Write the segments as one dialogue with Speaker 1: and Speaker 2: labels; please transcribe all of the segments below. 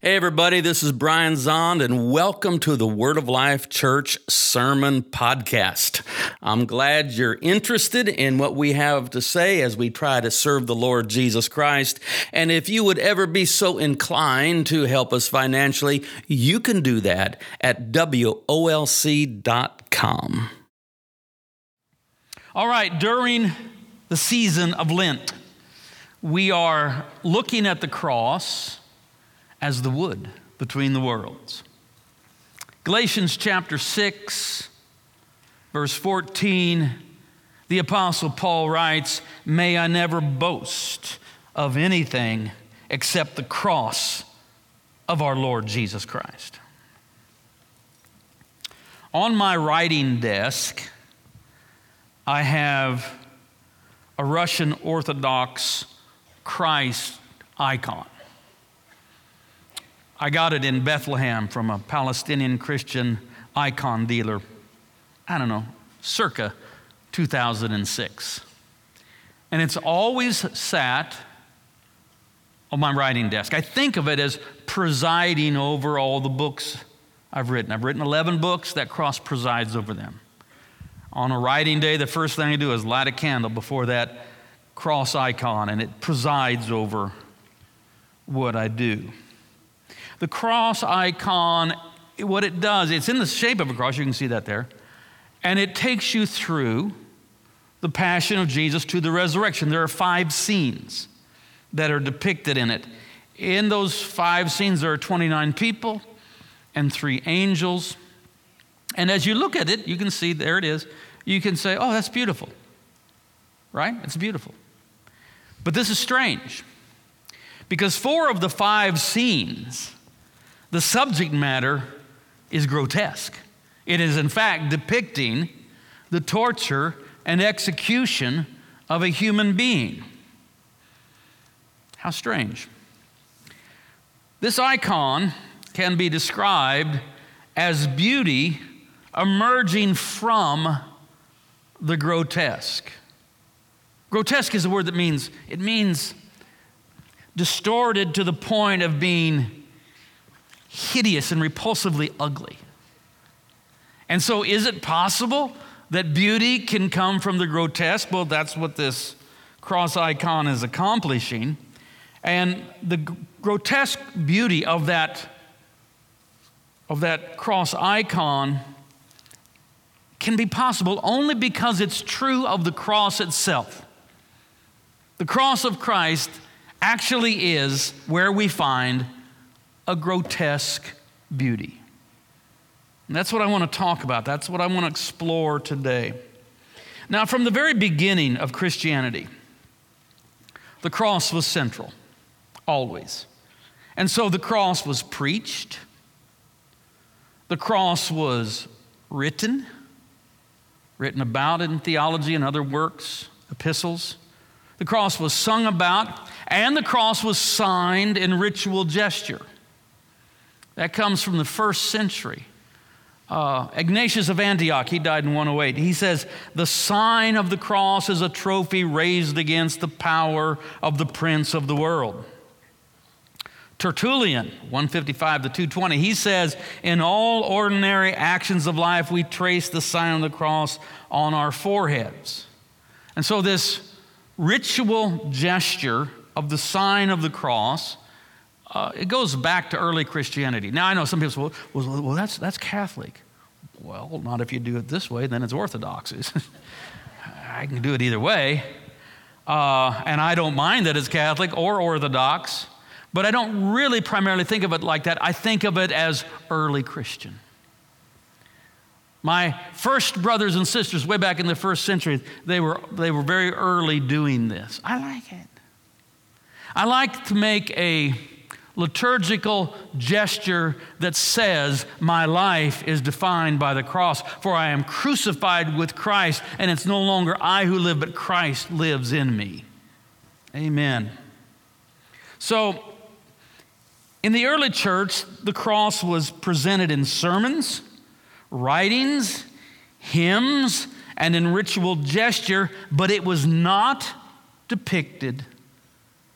Speaker 1: Hey, everybody, this is Brian Zahnd, and welcome to the Word of Life Church Sermon Podcast. I'm glad you're interested in what we have to say as we try to serve the Lord Jesus Christ. And if you would ever be so inclined to help us financially, you can do that at WOLC.com.
Speaker 2: All right, during the season of Lent, we are looking at the cross as the wood between the worlds. Galatians chapter 6, verse 14, the Apostle Paul writes, May I never boast of anything except the cross of our Lord Jesus Christ. On my writing desk, I have a Russian Orthodox Christ icon. I got it in Bethlehem from a Palestinian Christian icon dealer, I don't know, circa 2006. And it's always sat on my writing desk. I think of it as presiding over all the books I've written. I've written 11 books, that cross presides over them. On a writing day, the first thing I do is light a candle before that cross icon, and it presides over what I do. The cross icon, what it does, it's in the shape of a cross, you can see that there, and it takes you through the passion of Jesus to the resurrection. There are five scenes that are depicted in it. In those five scenes, there are 29 people and three angels. And as you look at it, you can see there it is. You can say, oh, that's beautiful. Right? It's beautiful. But this is strange because four of the five scenes the subject matter is grotesque. It is, in fact, depicting the torture and execution of a human being. How strange. This icon can be described as beauty emerging from the grotesque. Grotesque is a word that means it means distorted to the point of being hideous and repulsively ugly. And so, is it possible that beauty can come from the grotesque? Well, that's what this cross icon is accomplishing. And the grotesque beauty of that, of that cross icon can be possible only because it's true of the cross itself. The cross of Christ actually is where we find a grotesque beauty. And that's what I want to talk about. That's what I want to explore today. Now, from the very beginning of Christianity, the cross was central, always. And so the cross was preached, the cross was written, written about in theology and other works, epistles. The cross was sung about, and the cross was signed in ritual gesture. That comes from the first century. Uh, Ignatius of Antioch, he died in 108. He says, The sign of the cross is a trophy raised against the power of the prince of the world. Tertullian, 155 to 220, he says, In all ordinary actions of life, we trace the sign of the cross on our foreheads. And so, this ritual gesture of the sign of the cross uh, it goes back to early Christianity. Now, I know some people say, well, well, well that's, that's Catholic. Well, not if you do it this way, then it's Orthodox. I can do it either way. Uh, and I don't mind that it's Catholic or Orthodox, but I don't really primarily think of it like that. I think of it as early Christian. My first brothers and sisters, way back in the first century, they were, they were very early doing this. I like it. I like to make a liturgical gesture that says, My life is defined by the cross, for I am crucified with Christ, and it's no longer I who live, but Christ lives in me. Amen. So, in the early church, the cross was presented in sermons, writings, hymns, and in ritual gesture, but it was not depicted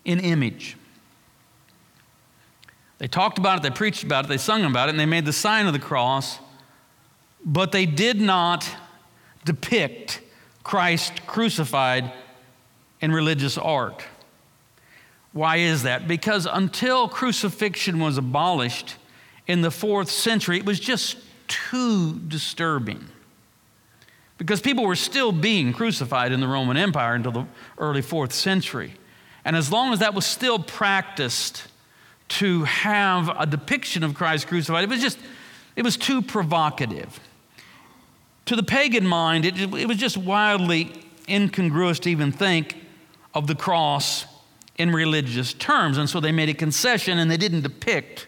Speaker 2: in image. They talked about it, they preached about it, they sung about it, and they made the sign of the cross, but they did not depict Christ crucified in religious art. Why is that? Because until crucifixion was abolished in the fourth century, it was just too disturbing. Because people were still being crucified in the Roman Empire until the early fourth century. And as long as that was still practiced to have a depiction of Christ crucified, it was just, it was too provocative. To the pagan mind, it, it was just wildly incongruous to even think of the cross in religious terms. And so they made a concession and they didn't depict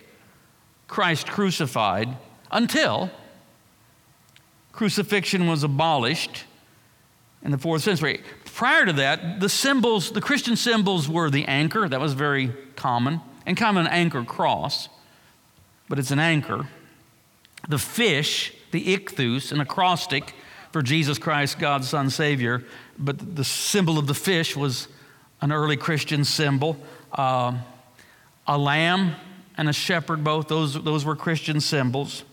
Speaker 2: Christ crucified until crucifixion was abolished in the fourth century. Prior to that, the symbols, the Christian symbols were the anchor, that was very common, and kind of an anchor cross, but it's an anchor. The fish, the ichthus, an acrostic for Jesus Christ, God's Son, Savior, but the symbol of the fish was an early Christian symbol. Uh, a lamb and a shepherd, both, those, those were Christian symbols.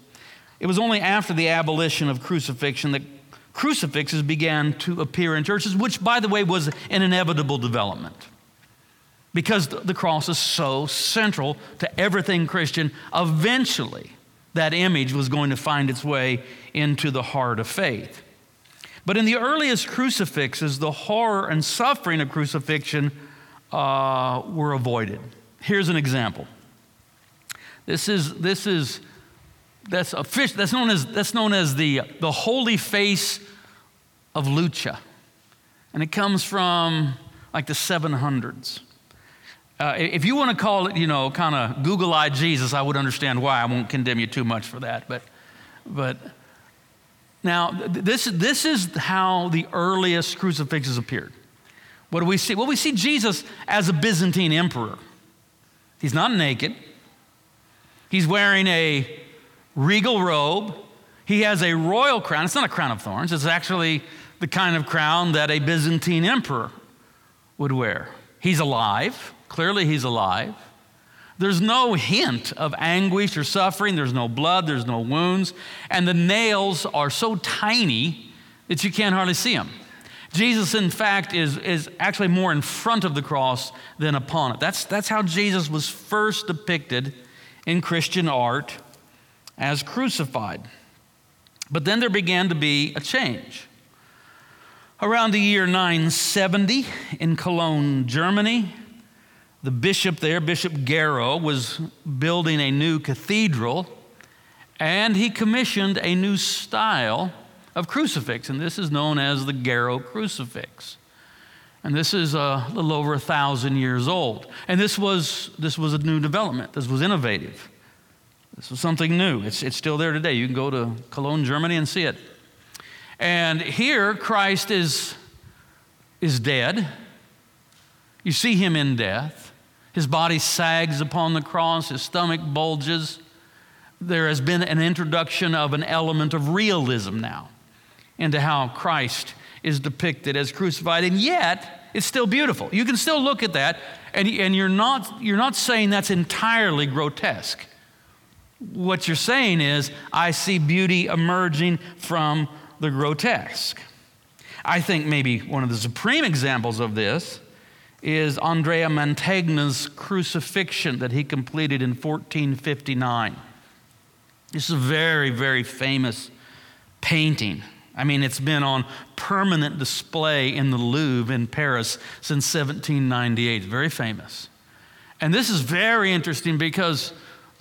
Speaker 2: It was only after the abolition of crucifixion that crucifixes began to appear in churches, which, by the way, was an inevitable development. Because the cross is so central to everything Christian, eventually that image was going to find its way into the heart of faith. But in the earliest crucifixes, the horror and suffering of crucifixion uh, were avoided. Here's an example. This is, this is that's a fish that's known as, that's known as the, the holy face of Lucca. And it comes from like the 700s. Uh, if you want to call it, you know, kind of Google eyed Jesus, I would understand why. I won't condemn you too much for that. But, but now, this, this is how the earliest crucifixes appeared. What do we see? Well, we see Jesus as a Byzantine emperor. He's not naked, he's wearing a regal robe. He has a royal crown. It's not a crown of thorns, it's actually the kind of crown that a Byzantine emperor would wear. He's alive. Clearly, he's alive. There's no hint of anguish or suffering. There's no blood. There's no wounds. And the nails are so tiny that you can't hardly see them. Jesus, in fact, is, is actually more in front of the cross than upon it. That's, that's how Jesus was first depicted in Christian art as crucified. But then there began to be a change. Around the year 970 in Cologne, Germany, the bishop there, Bishop Gero, was building a new cathedral and he commissioned a new style of crucifix, and this is known as the Gero crucifix. And this is uh, a little over a thousand years old. And this was, this was a new development, this was innovative. This was something new. It's, it's still there today. You can go to Cologne, Germany, and see it. And here, Christ is, is dead. You see him in death. His body sags upon the cross, his stomach bulges. There has been an introduction of an element of realism now into how Christ is depicted as crucified, and yet it's still beautiful. You can still look at that, and, and you're, not, you're not saying that's entirely grotesque. What you're saying is, I see beauty emerging from the grotesque. I think maybe one of the supreme examples of this is Andrea Mantegna's crucifixion that he completed in 1459. This is a very, very famous painting. I mean, it's been on permanent display in the Louvre in Paris since 1798. Very famous. And this is very interesting because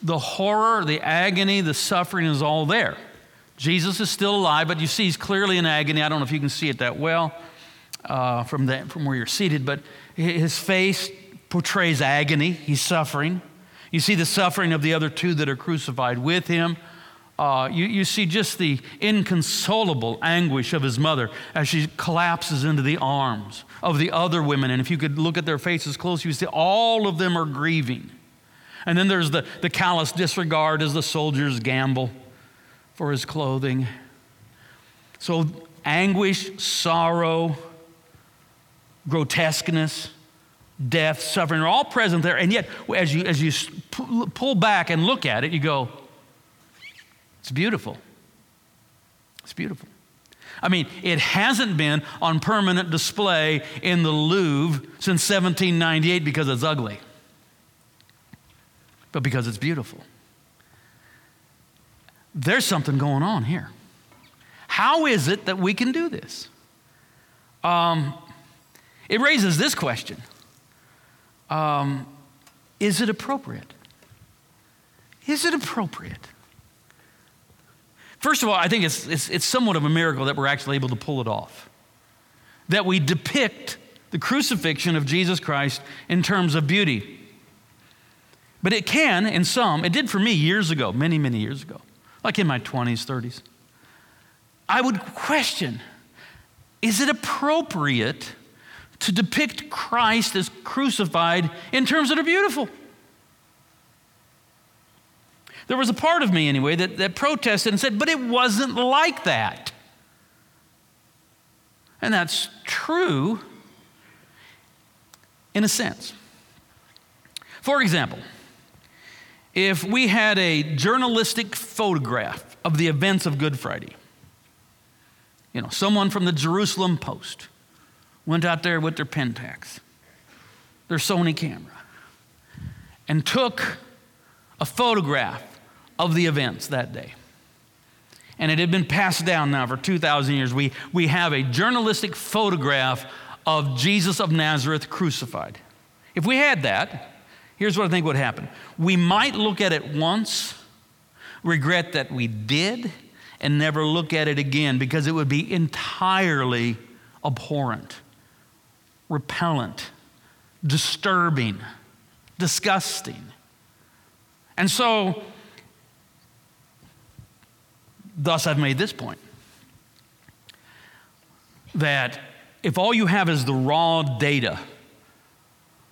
Speaker 2: the horror, the agony, the suffering is all there. Jesus is still alive, but you see he's clearly in agony. I don't know if you can see it that well uh, from, the, from where you're seated, but his face portrays agony. He's suffering. You see the suffering of the other two that are crucified with him. Uh, you, you see just the inconsolable anguish of his mother as she collapses into the arms of the other women. And if you could look at their faces close, you see all of them are grieving. And then there's the, the callous disregard as the soldiers gamble for his clothing. So, anguish, sorrow, grotesqueness, death, suffering are all present there. And yet, as you, as you pull back and look at it, you go, it's beautiful. It's beautiful. I mean, it hasn't been on permanent display in the Louvre since 1798 because it's ugly, but because it's beautiful. There's something going on here. How is it that we can do this? Um, it raises this question um, Is it appropriate? Is it appropriate? First of all, I think it's, it's, it's somewhat of a miracle that we're actually able to pull it off. That we depict the crucifixion of Jesus Christ in terms of beauty. But it can, in some, it did for me years ago, many, many years ago, like in my 20s, 30s. I would question is it appropriate to depict Christ as crucified in terms that are beautiful? There was a part of me, anyway, that, that protested and said, but it wasn't like that. And that's true in a sense. For example, if we had a journalistic photograph of the events of Good Friday, you know, someone from the Jerusalem Post went out there with their Pentax, their Sony camera, and took a photograph of the events that day. And it had been passed down now for 2,000 years. We, we have a journalistic photograph of Jesus of Nazareth crucified. If we had that, here's what I think would happen. We might look at it once, regret that we did, and never look at it again because it would be entirely abhorrent, repellent, disturbing, disgusting. And so Thus, I've made this point that if all you have is the raw data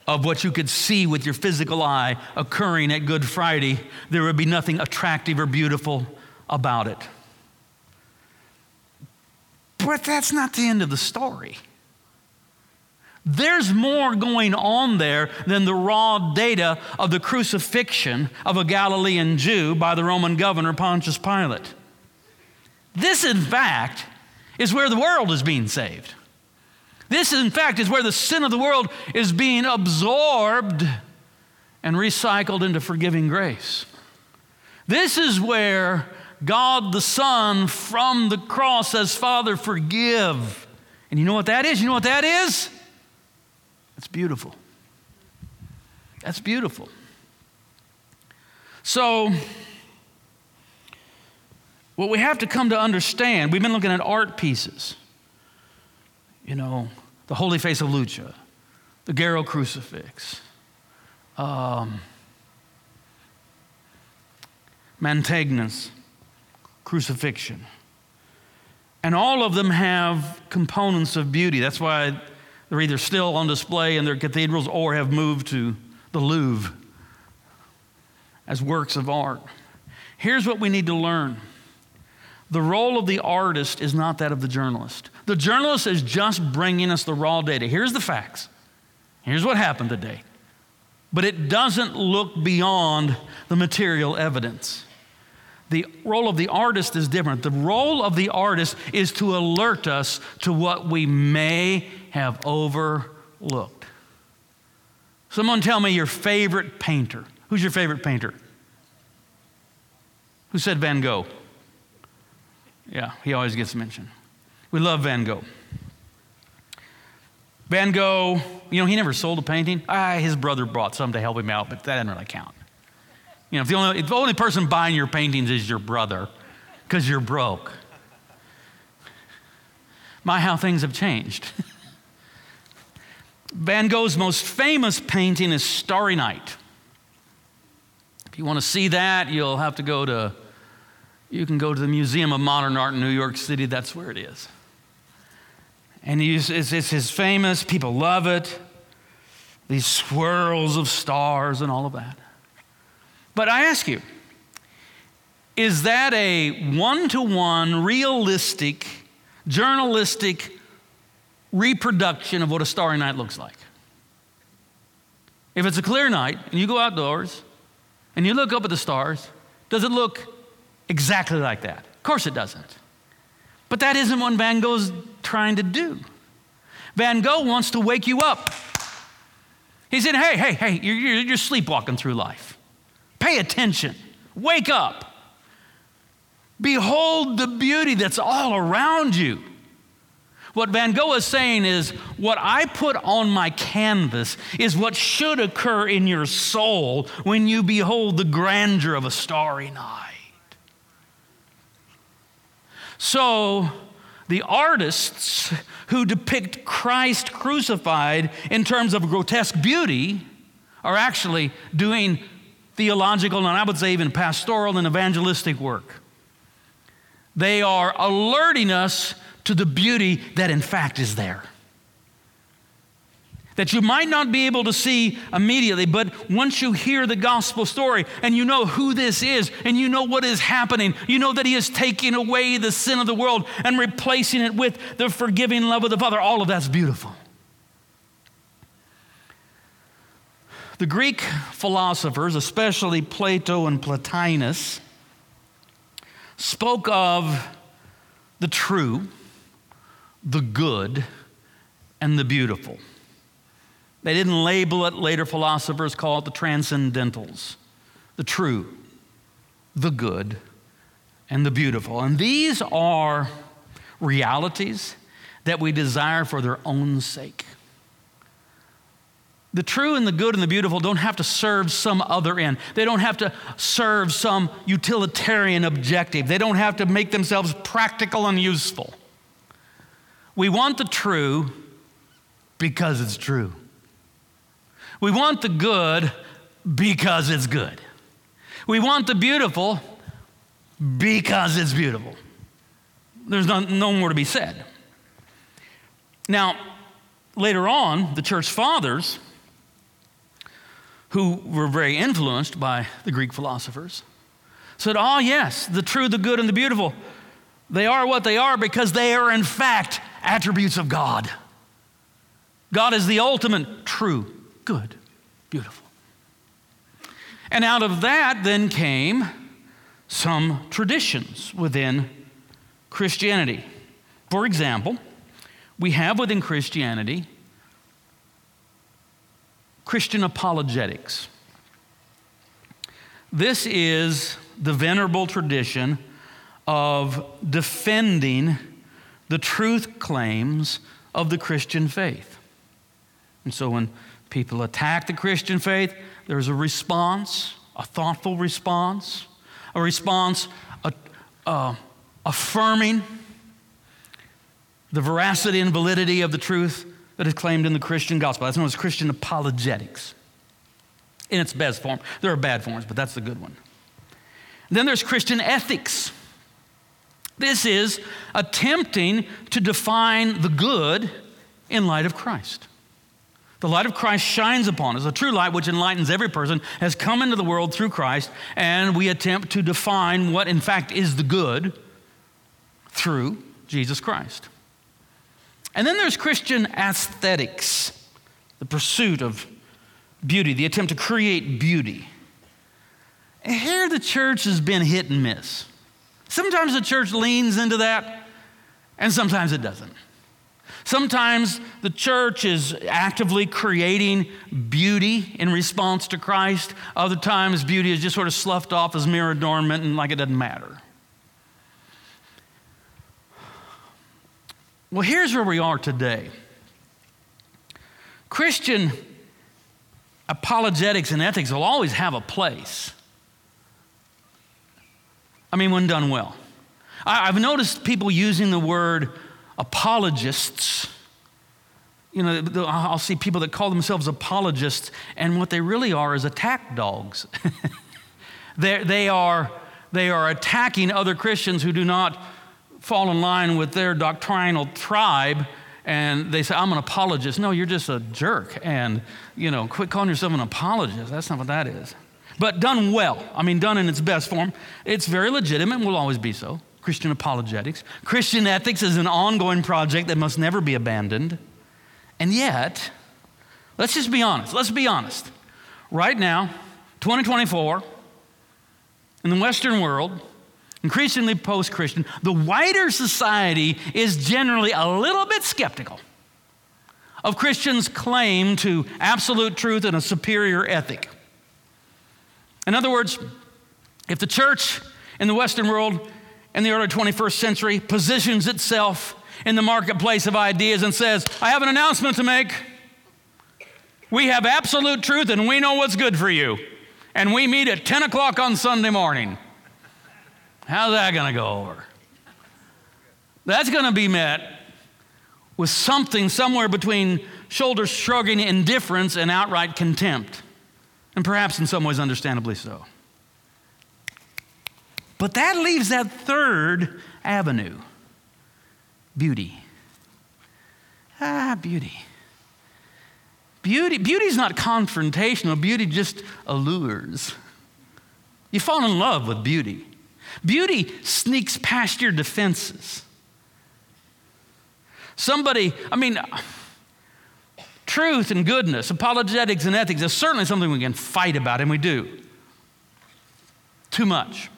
Speaker 2: of what you could see with your physical eye occurring at Good Friday, there would be nothing attractive or beautiful about it. But that's not the end of the story. There's more going on there than the raw data of the crucifixion of a Galilean Jew by the Roman governor Pontius Pilate. This, in fact, is where the world is being saved. This, in fact, is where the sin of the world is being absorbed and recycled into forgiving grace. This is where God the Son from the cross says, Father, forgive. And you know what that is? You know what that is? It's beautiful. That's beautiful. So, what we have to come to understand, we've been looking at art pieces. You know, the Holy Face of Lucca, the Gero crucifix, um, Mantegna's crucifixion. And all of them have components of beauty. That's why they're either still on display in their cathedrals or have moved to the Louvre as works of art. Here's what we need to learn the role of the artist is not that of the journalist. The journalist is just bringing us the raw data. Here's the facts. Here's what happened today. But it doesn't look beyond the material evidence. The role of the artist is different. The role of the artist is to alert us to what we may have overlooked. Someone tell me your favorite painter. Who's your favorite painter? Who said Van Gogh? Yeah, he always gets mentioned. We love Van Gogh. Van Gogh, you know, he never sold a painting. Ah, his brother brought some to help him out, but that doesn't really count. You know, if the only, if the only person buying your paintings is your brother because you're broke, my, how things have changed. Van Gogh's most famous painting is Starry Night. If you want to see that, you'll have to go to you can go to the Museum of Modern Art in New York City, that's where it is. And it's, it's his famous, people love it, these swirls of stars and all of that. But I ask you, is that a one to one, realistic, journalistic reproduction of what a starry night looks like? If it's a clear night and you go outdoors and you look up at the stars, does it look exactly like that? Of course it doesn't. But that isn't what Van Gogh's trying to do. Van Gogh wants to wake you up. He said, Hey, hey, hey, you're, you're sleepwalking through life. Pay attention. Wake up. Behold the beauty that's all around you. What Van Gogh is saying is, what I put on my canvas is what should occur in your soul when you behold the grandeur of a starry night. So, the artists who depict Christ crucified in terms of grotesque beauty are actually doing theological and I would say even pastoral and evangelistic work. They are alerting us to the beauty that in fact is there. That you might not be able to see immediately, but once you hear the gospel story and you know who this is and you know what is happening, you know that He is taking away the sin of the world and replacing it with the forgiving love of the Father, all of that's beautiful. The Greek philosophers, especially Plato and Plotinus, spoke of the true the good and the beautiful. They didn't label it, later philosophers call it the transcendentals, the true, the good, and the beautiful. And these are realities that we desire for their own sake. The true and the good and the beautiful don't have to serve some other end. They don't have to serve some utilitarian objective. They don't have to make themselves practical and useful. We want the true because it's true. We want the good because it's good. We want the beautiful because it's beautiful. There's no, no more to be said. Now, later on, the church fathers, who were very influenced by the Greek philosophers, said, Oh, yes, the true, the good, and the beautiful. They are what they are because they are, in fact, attributes of God. God is the ultimate true, good, beautiful. And out of that then came some traditions within Christianity. For example, we have within Christianity Christian apologetics. This is the venerable tradition of defending the truth claims of the Christian faith. And so when people attack the Christian faith, there's a response, a thoughtful response, a response uh, affirming the veracity and validity of the truth that is claimed in the Christian gospel. That's known as Christian apologetics in its best form. There are bad forms, but that's the good one. then there's Christian ethics. This is attempting to define the good in light of Christ. The light of Christ shines upon us. The true light, which enlightens every person, has come into the world through Christ, and we attempt to define what, in fact, is the good through Jesus Christ. And then there's Christian aesthetics, the pursuit of beauty, the attempt to create beauty. Here the church has been hit and miss. Sometimes the church leans into that, and sometimes it doesn't. Sometimes the church is actively creating beauty in response to Christ. Other times, beauty is just sort of sloughed off as mere adornment and like it doesn't matter. Well, here's where we are today Christian apologetics and ethics will always have a place. I mean, when done well. I, have noticed people using the word apologists. You know, I'll see people that call themselves apologists, and what they really are is attack dogs. they are, they are attacking other Christians who do not fall in line with their doctrinal tribe and they say, I'm an apologist. No, you're just a jerk. And, you know, quit calling yourself an apologist. That's not what that is but done well. I mean, done in its best form. It's very legitimate and will always be so. Christian apologetics. Christian ethics is an ongoing project that must never be abandoned. And yet, let's just be honest. Let's be honest. Right now, 2024, in the Western world, increasingly post Christian, the wider society is generally a little bit skeptical of Christians' claim to absolute truth and a superior ethic. In other words, if the church in the Western world in the early 21st century positions itself in the marketplace of ideas and says, I have an announcement to make. We have absolute truth and we know what's good for you. And we meet at 10 o'clock on Sunday morning. How's that going to go over? That's going to be met with something somewhere between shoulder shrugging indifference and outright contempt. And perhaps in some ways, understandably so. But that leaves that third avenue beauty. Ah, beauty. Beauty, beauty is not confrontational, beauty just allures. You fall in love with beauty. Beauty sneaks past your defenses. Somebody, I mean, truth and goodness, apologetics and ethics is certainly something we can fight about, and we do. Too much.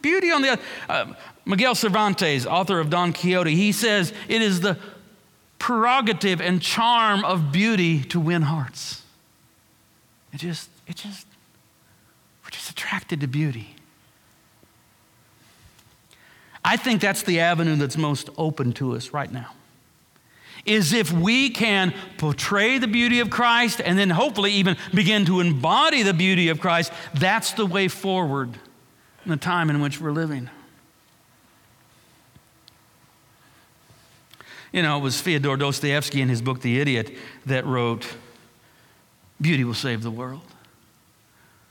Speaker 2: Beauty on the other. Uh, Miguel Cervantes, author of Don Quixote, he says it is the prerogative and charm of beauty to win hearts. It just, it just, we're just attracted to beauty. I think that's the avenue that's most open to us right now is if we can portray the beauty of Christ and then hopefully even begin to embody the beauty of Christ, that's the way forward in the time in which we're living. You know, it was Fyodor Dostoevsky in his book, The Idiot, that wrote, Beauty will save the world.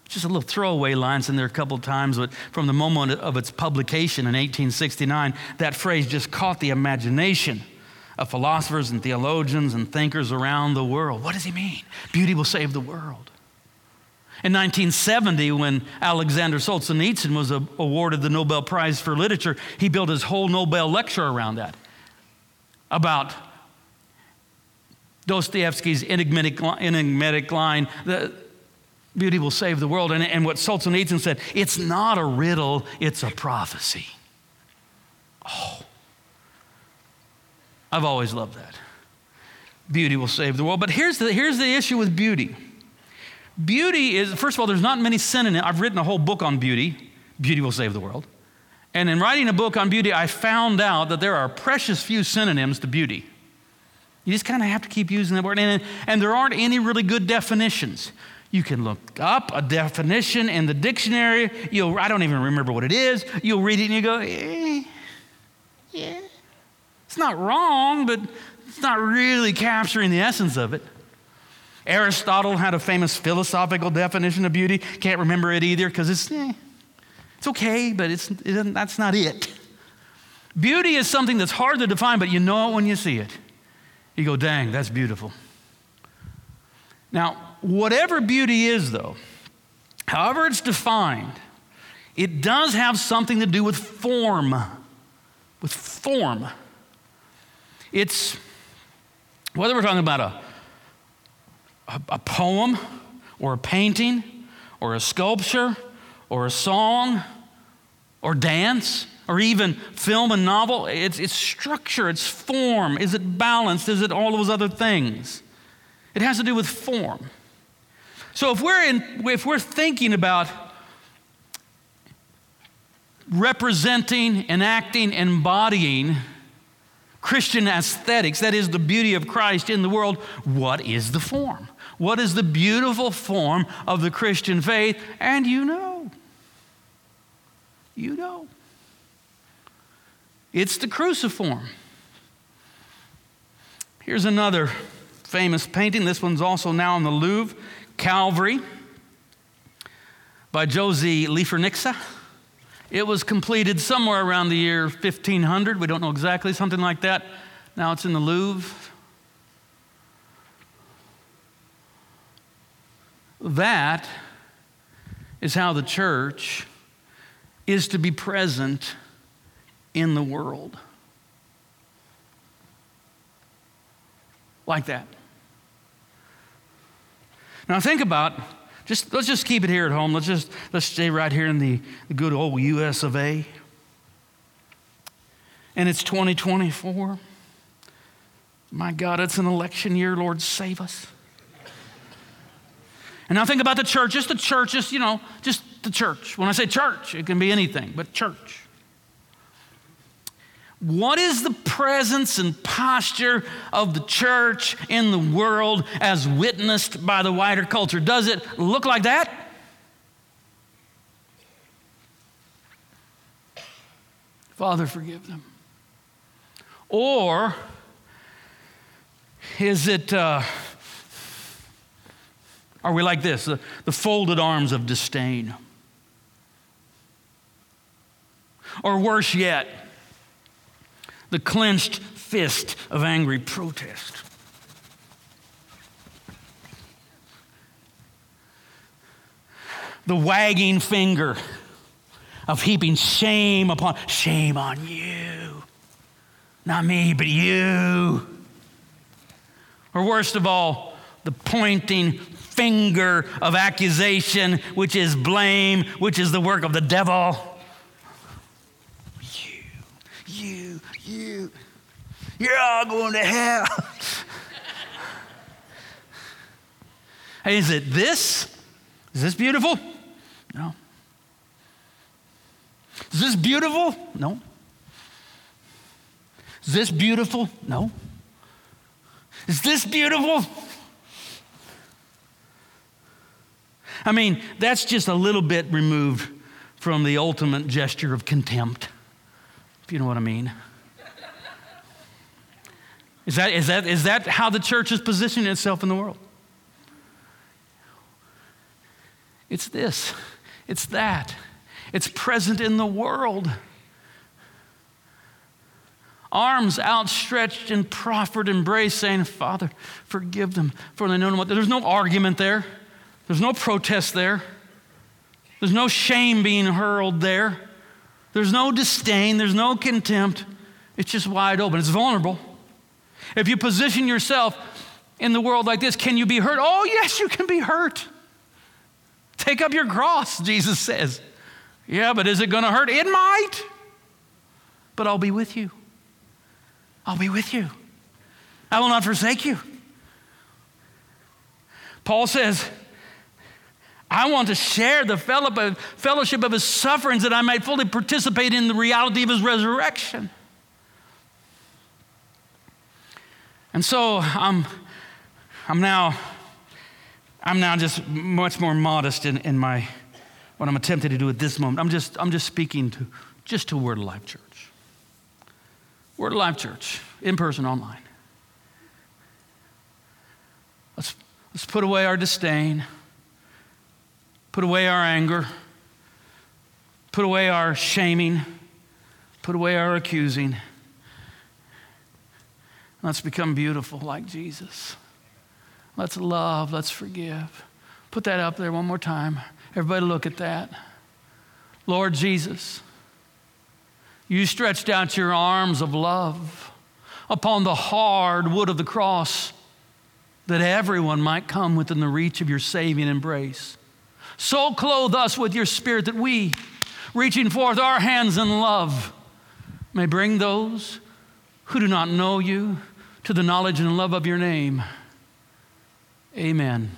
Speaker 2: Just a little throwaway lines in there a couple times, but from the moment of its publication in 1869, that phrase just caught the imagination of philosophers and theologians and thinkers around the world. What does he mean? Beauty will save the world. In 1970, when Alexander Solzhenitsyn was awarded the Nobel Prize for Literature, he built his whole Nobel lecture around that about Dostoevsky's enigmatic, enigmatic line, the beauty will save the world. And, and what Solzhenitsyn said, it's not a riddle, it's a prophecy. Oh, I've always loved that. Beauty will save the world. But here's the, here's the issue with beauty. Beauty is, first of all, there's not many synonyms. I've written a whole book on beauty. Beauty will save the world. And in writing a book on beauty, I found out that there are precious few synonyms to beauty. You just kind of have to keep using that word. And, and there aren't any really good definitions. You can look up a definition in the dictionary. You'll, I don't even remember what it is. You'll read it and you go, eh, yeah. It's not wrong, but it's not really capturing the essence of it. Aristotle had a famous philosophical definition of beauty. Can't remember it either because it's, eh, it's okay, but it's, it that's not it. Beauty is something that's hard to define, but you know it when you see it. You go, dang, that's beautiful. Now, whatever beauty is, though, however it's defined, it does have something to do with form. With form. It's whether we're talking about a, a, a poem or a painting or a sculpture or a song or dance or even film and novel, it's, it's structure, it's form. Is it balanced? Is it all those other things? It has to do with form. So if we're, in, if we're thinking about representing, enacting, embodying Christian aesthetics, that is the beauty of Christ in the world, what is the form? What is the beautiful form of the Christian faith? And you know. You know. It's the cruciform. Here's another famous painting. This one's also now in the Louvre Calvary by Josse Lieferinxe. It was completed somewhere around the year 1500. We don't know exactly, something like that. Now it's in the Louvre. That is how the church is to be present in the world. Like that. Now think about Just, let's just keep it here at home. Let's just let's stay right here in the, the good old US of A. And it's 2024. My God, it's an election year. Lord, save us. And now think about the church, just the church, just, you know, just the church. When I say church, it can be anything, but church. What is the presence and posture of the church in the world as witnessed by the wider culture? Does it look like that? Father, forgive them. Or is it, uh, are we like this, the, the folded arms of disdain? Or worse yet, the clenched fist of angry protest. The wagging finger of heaping shame upon shame on you. Not me, but you. Or worst of all, the pointing finger of accusation, which is blame, which is the work of the devil. You. you. You're all going to hell. hey, is it this? Is this beautiful? No. Is this beautiful? No. Is this beautiful? No. Is this beautiful? I mean, that's just a little bit removed from the ultimate gesture of contempt, if you know what I mean. Is that, is, that, is that how the church is positioning itself in the world? It's this, it's that. It's present in the world. Arms outstretched in proffered embrace, saying, Father, forgive them, for they know not what. There's no argument there, there's no protest there, there's no shame being hurled there, there's no disdain, there's no contempt. It's just wide open, it's vulnerable. If you position yourself in the world like this, can you be hurt? Oh, yes, you can be hurt. Take up your cross, Jesus says. Yeah, but is it going to hurt? It might. But I'll be with you. I'll be with you. I will not forsake you. Paul says, I want to share the fellowship of his sufferings that I might fully participate in the reality of his resurrection. And so I'm, I'm now, I'm now just much more modest in, in my, what I'm attempting to do at this moment. I'm just, I'm just speaking to, just to Word of Life Church. Word of Life Church, in person, online. Let's, let's put away our disdain, put away our anger, put away our shaming, put away our accusing Let's become beautiful like Jesus. Let's love. Let's forgive. Put that up there one more time. Everybody, look at that. Lord Jesus, you stretched out your arms of love upon the hard wood of the cross that everyone might come within the reach of your saving embrace. So clothe us with your spirit that we, reaching forth our hands in love, may bring those who do not know you to the knowledge and love of your name. Amen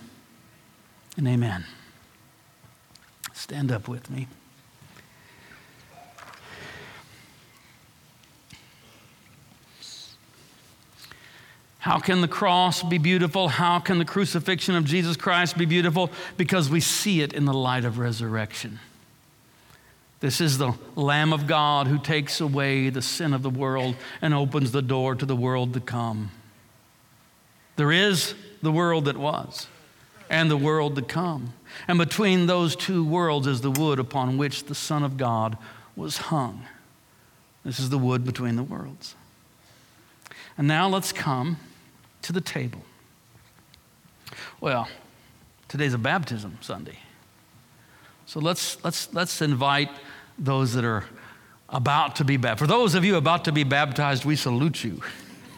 Speaker 2: and amen. Stand up with me. How can the cross be beautiful? How can the crucifixion of Jesus Christ be beautiful? Because we see it in the light of resurrection. This is the Lamb of God who takes away the sin of the world and opens the door to the world to come. There is the world that was and the world to come. And between those two worlds is the wood upon which the Son of God was hung. This is the wood between the worlds. And now let's come to the table. Well, today's a baptism Sunday. So let's, let's, let's invite those that are about to be baptized. For those of you about to be baptized, we salute you.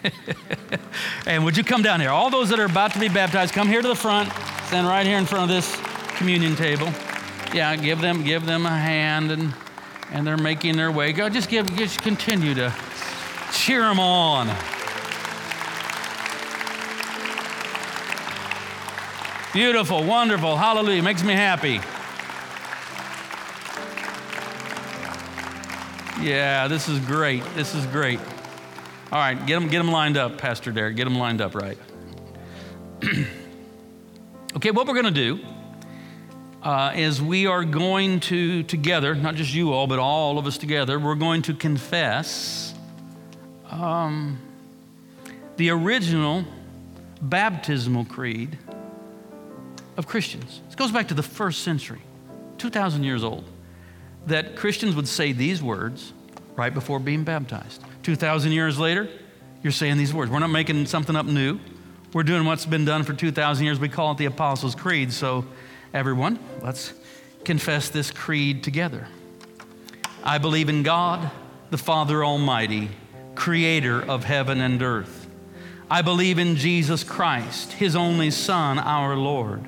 Speaker 2: and would you come down here? All those that are about to be baptized, come here to the front. Stand right here in front of this communion table. Yeah, give them give them a hand and and they're making their way. Go, just give, just continue to cheer them on. Beautiful, wonderful, hallelujah. Makes me happy. Yeah, this is great. This is great. All right, get them, get them lined up, Pastor Derek. Get them lined up right. okay, what we're going to do uh, is we are going to, together, not just you all, but all of us together, we're going to confess um, the original baptismal creed of Christians. This goes back to the first century, 2,000 years old, that Christians would say these words right before being baptized. 2,000 years later, you're saying these words. We're not making something up new. We're doing what's been done for 2,000 years. We call it the Apostles' Creed. So, everyone, let's confess this creed together. I believe in God, the Father Almighty, creator of heaven and earth. I believe in Jesus Christ, his only Son, our Lord.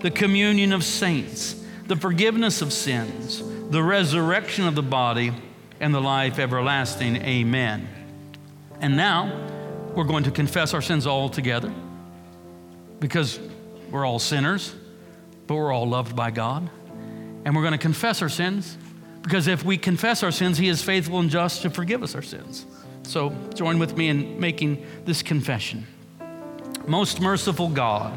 Speaker 2: the communion of saints, the forgiveness of sins, the resurrection of the body, and the life everlasting. Amen. And now we're going to confess our sins all together because we're all sinners, but we're all loved by God. And we're going to confess our sins because if we confess our sins, He is faithful and just to forgive us our sins. So join with me in making this confession. Most merciful God,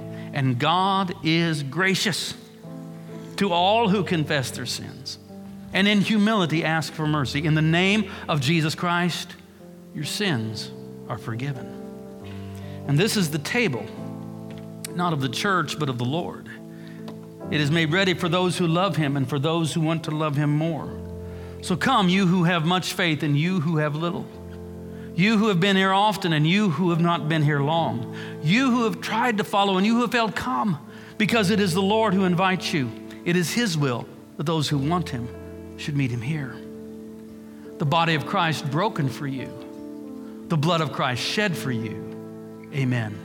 Speaker 2: And God is gracious to all who confess their sins and in humility ask for mercy. In the name of Jesus Christ, your sins are forgiven. And this is the table, not of the church, but of the Lord. It is made ready for those who love him and for those who want to love him more. So come, you who have much faith and you who have little. You who have been here often and you who have not been here long. You who have tried to follow and you who have failed, come, because it is the Lord who invites you. It is His will that those who want Him should meet Him here. The body of Christ broken for you, the blood of Christ shed for you. Amen.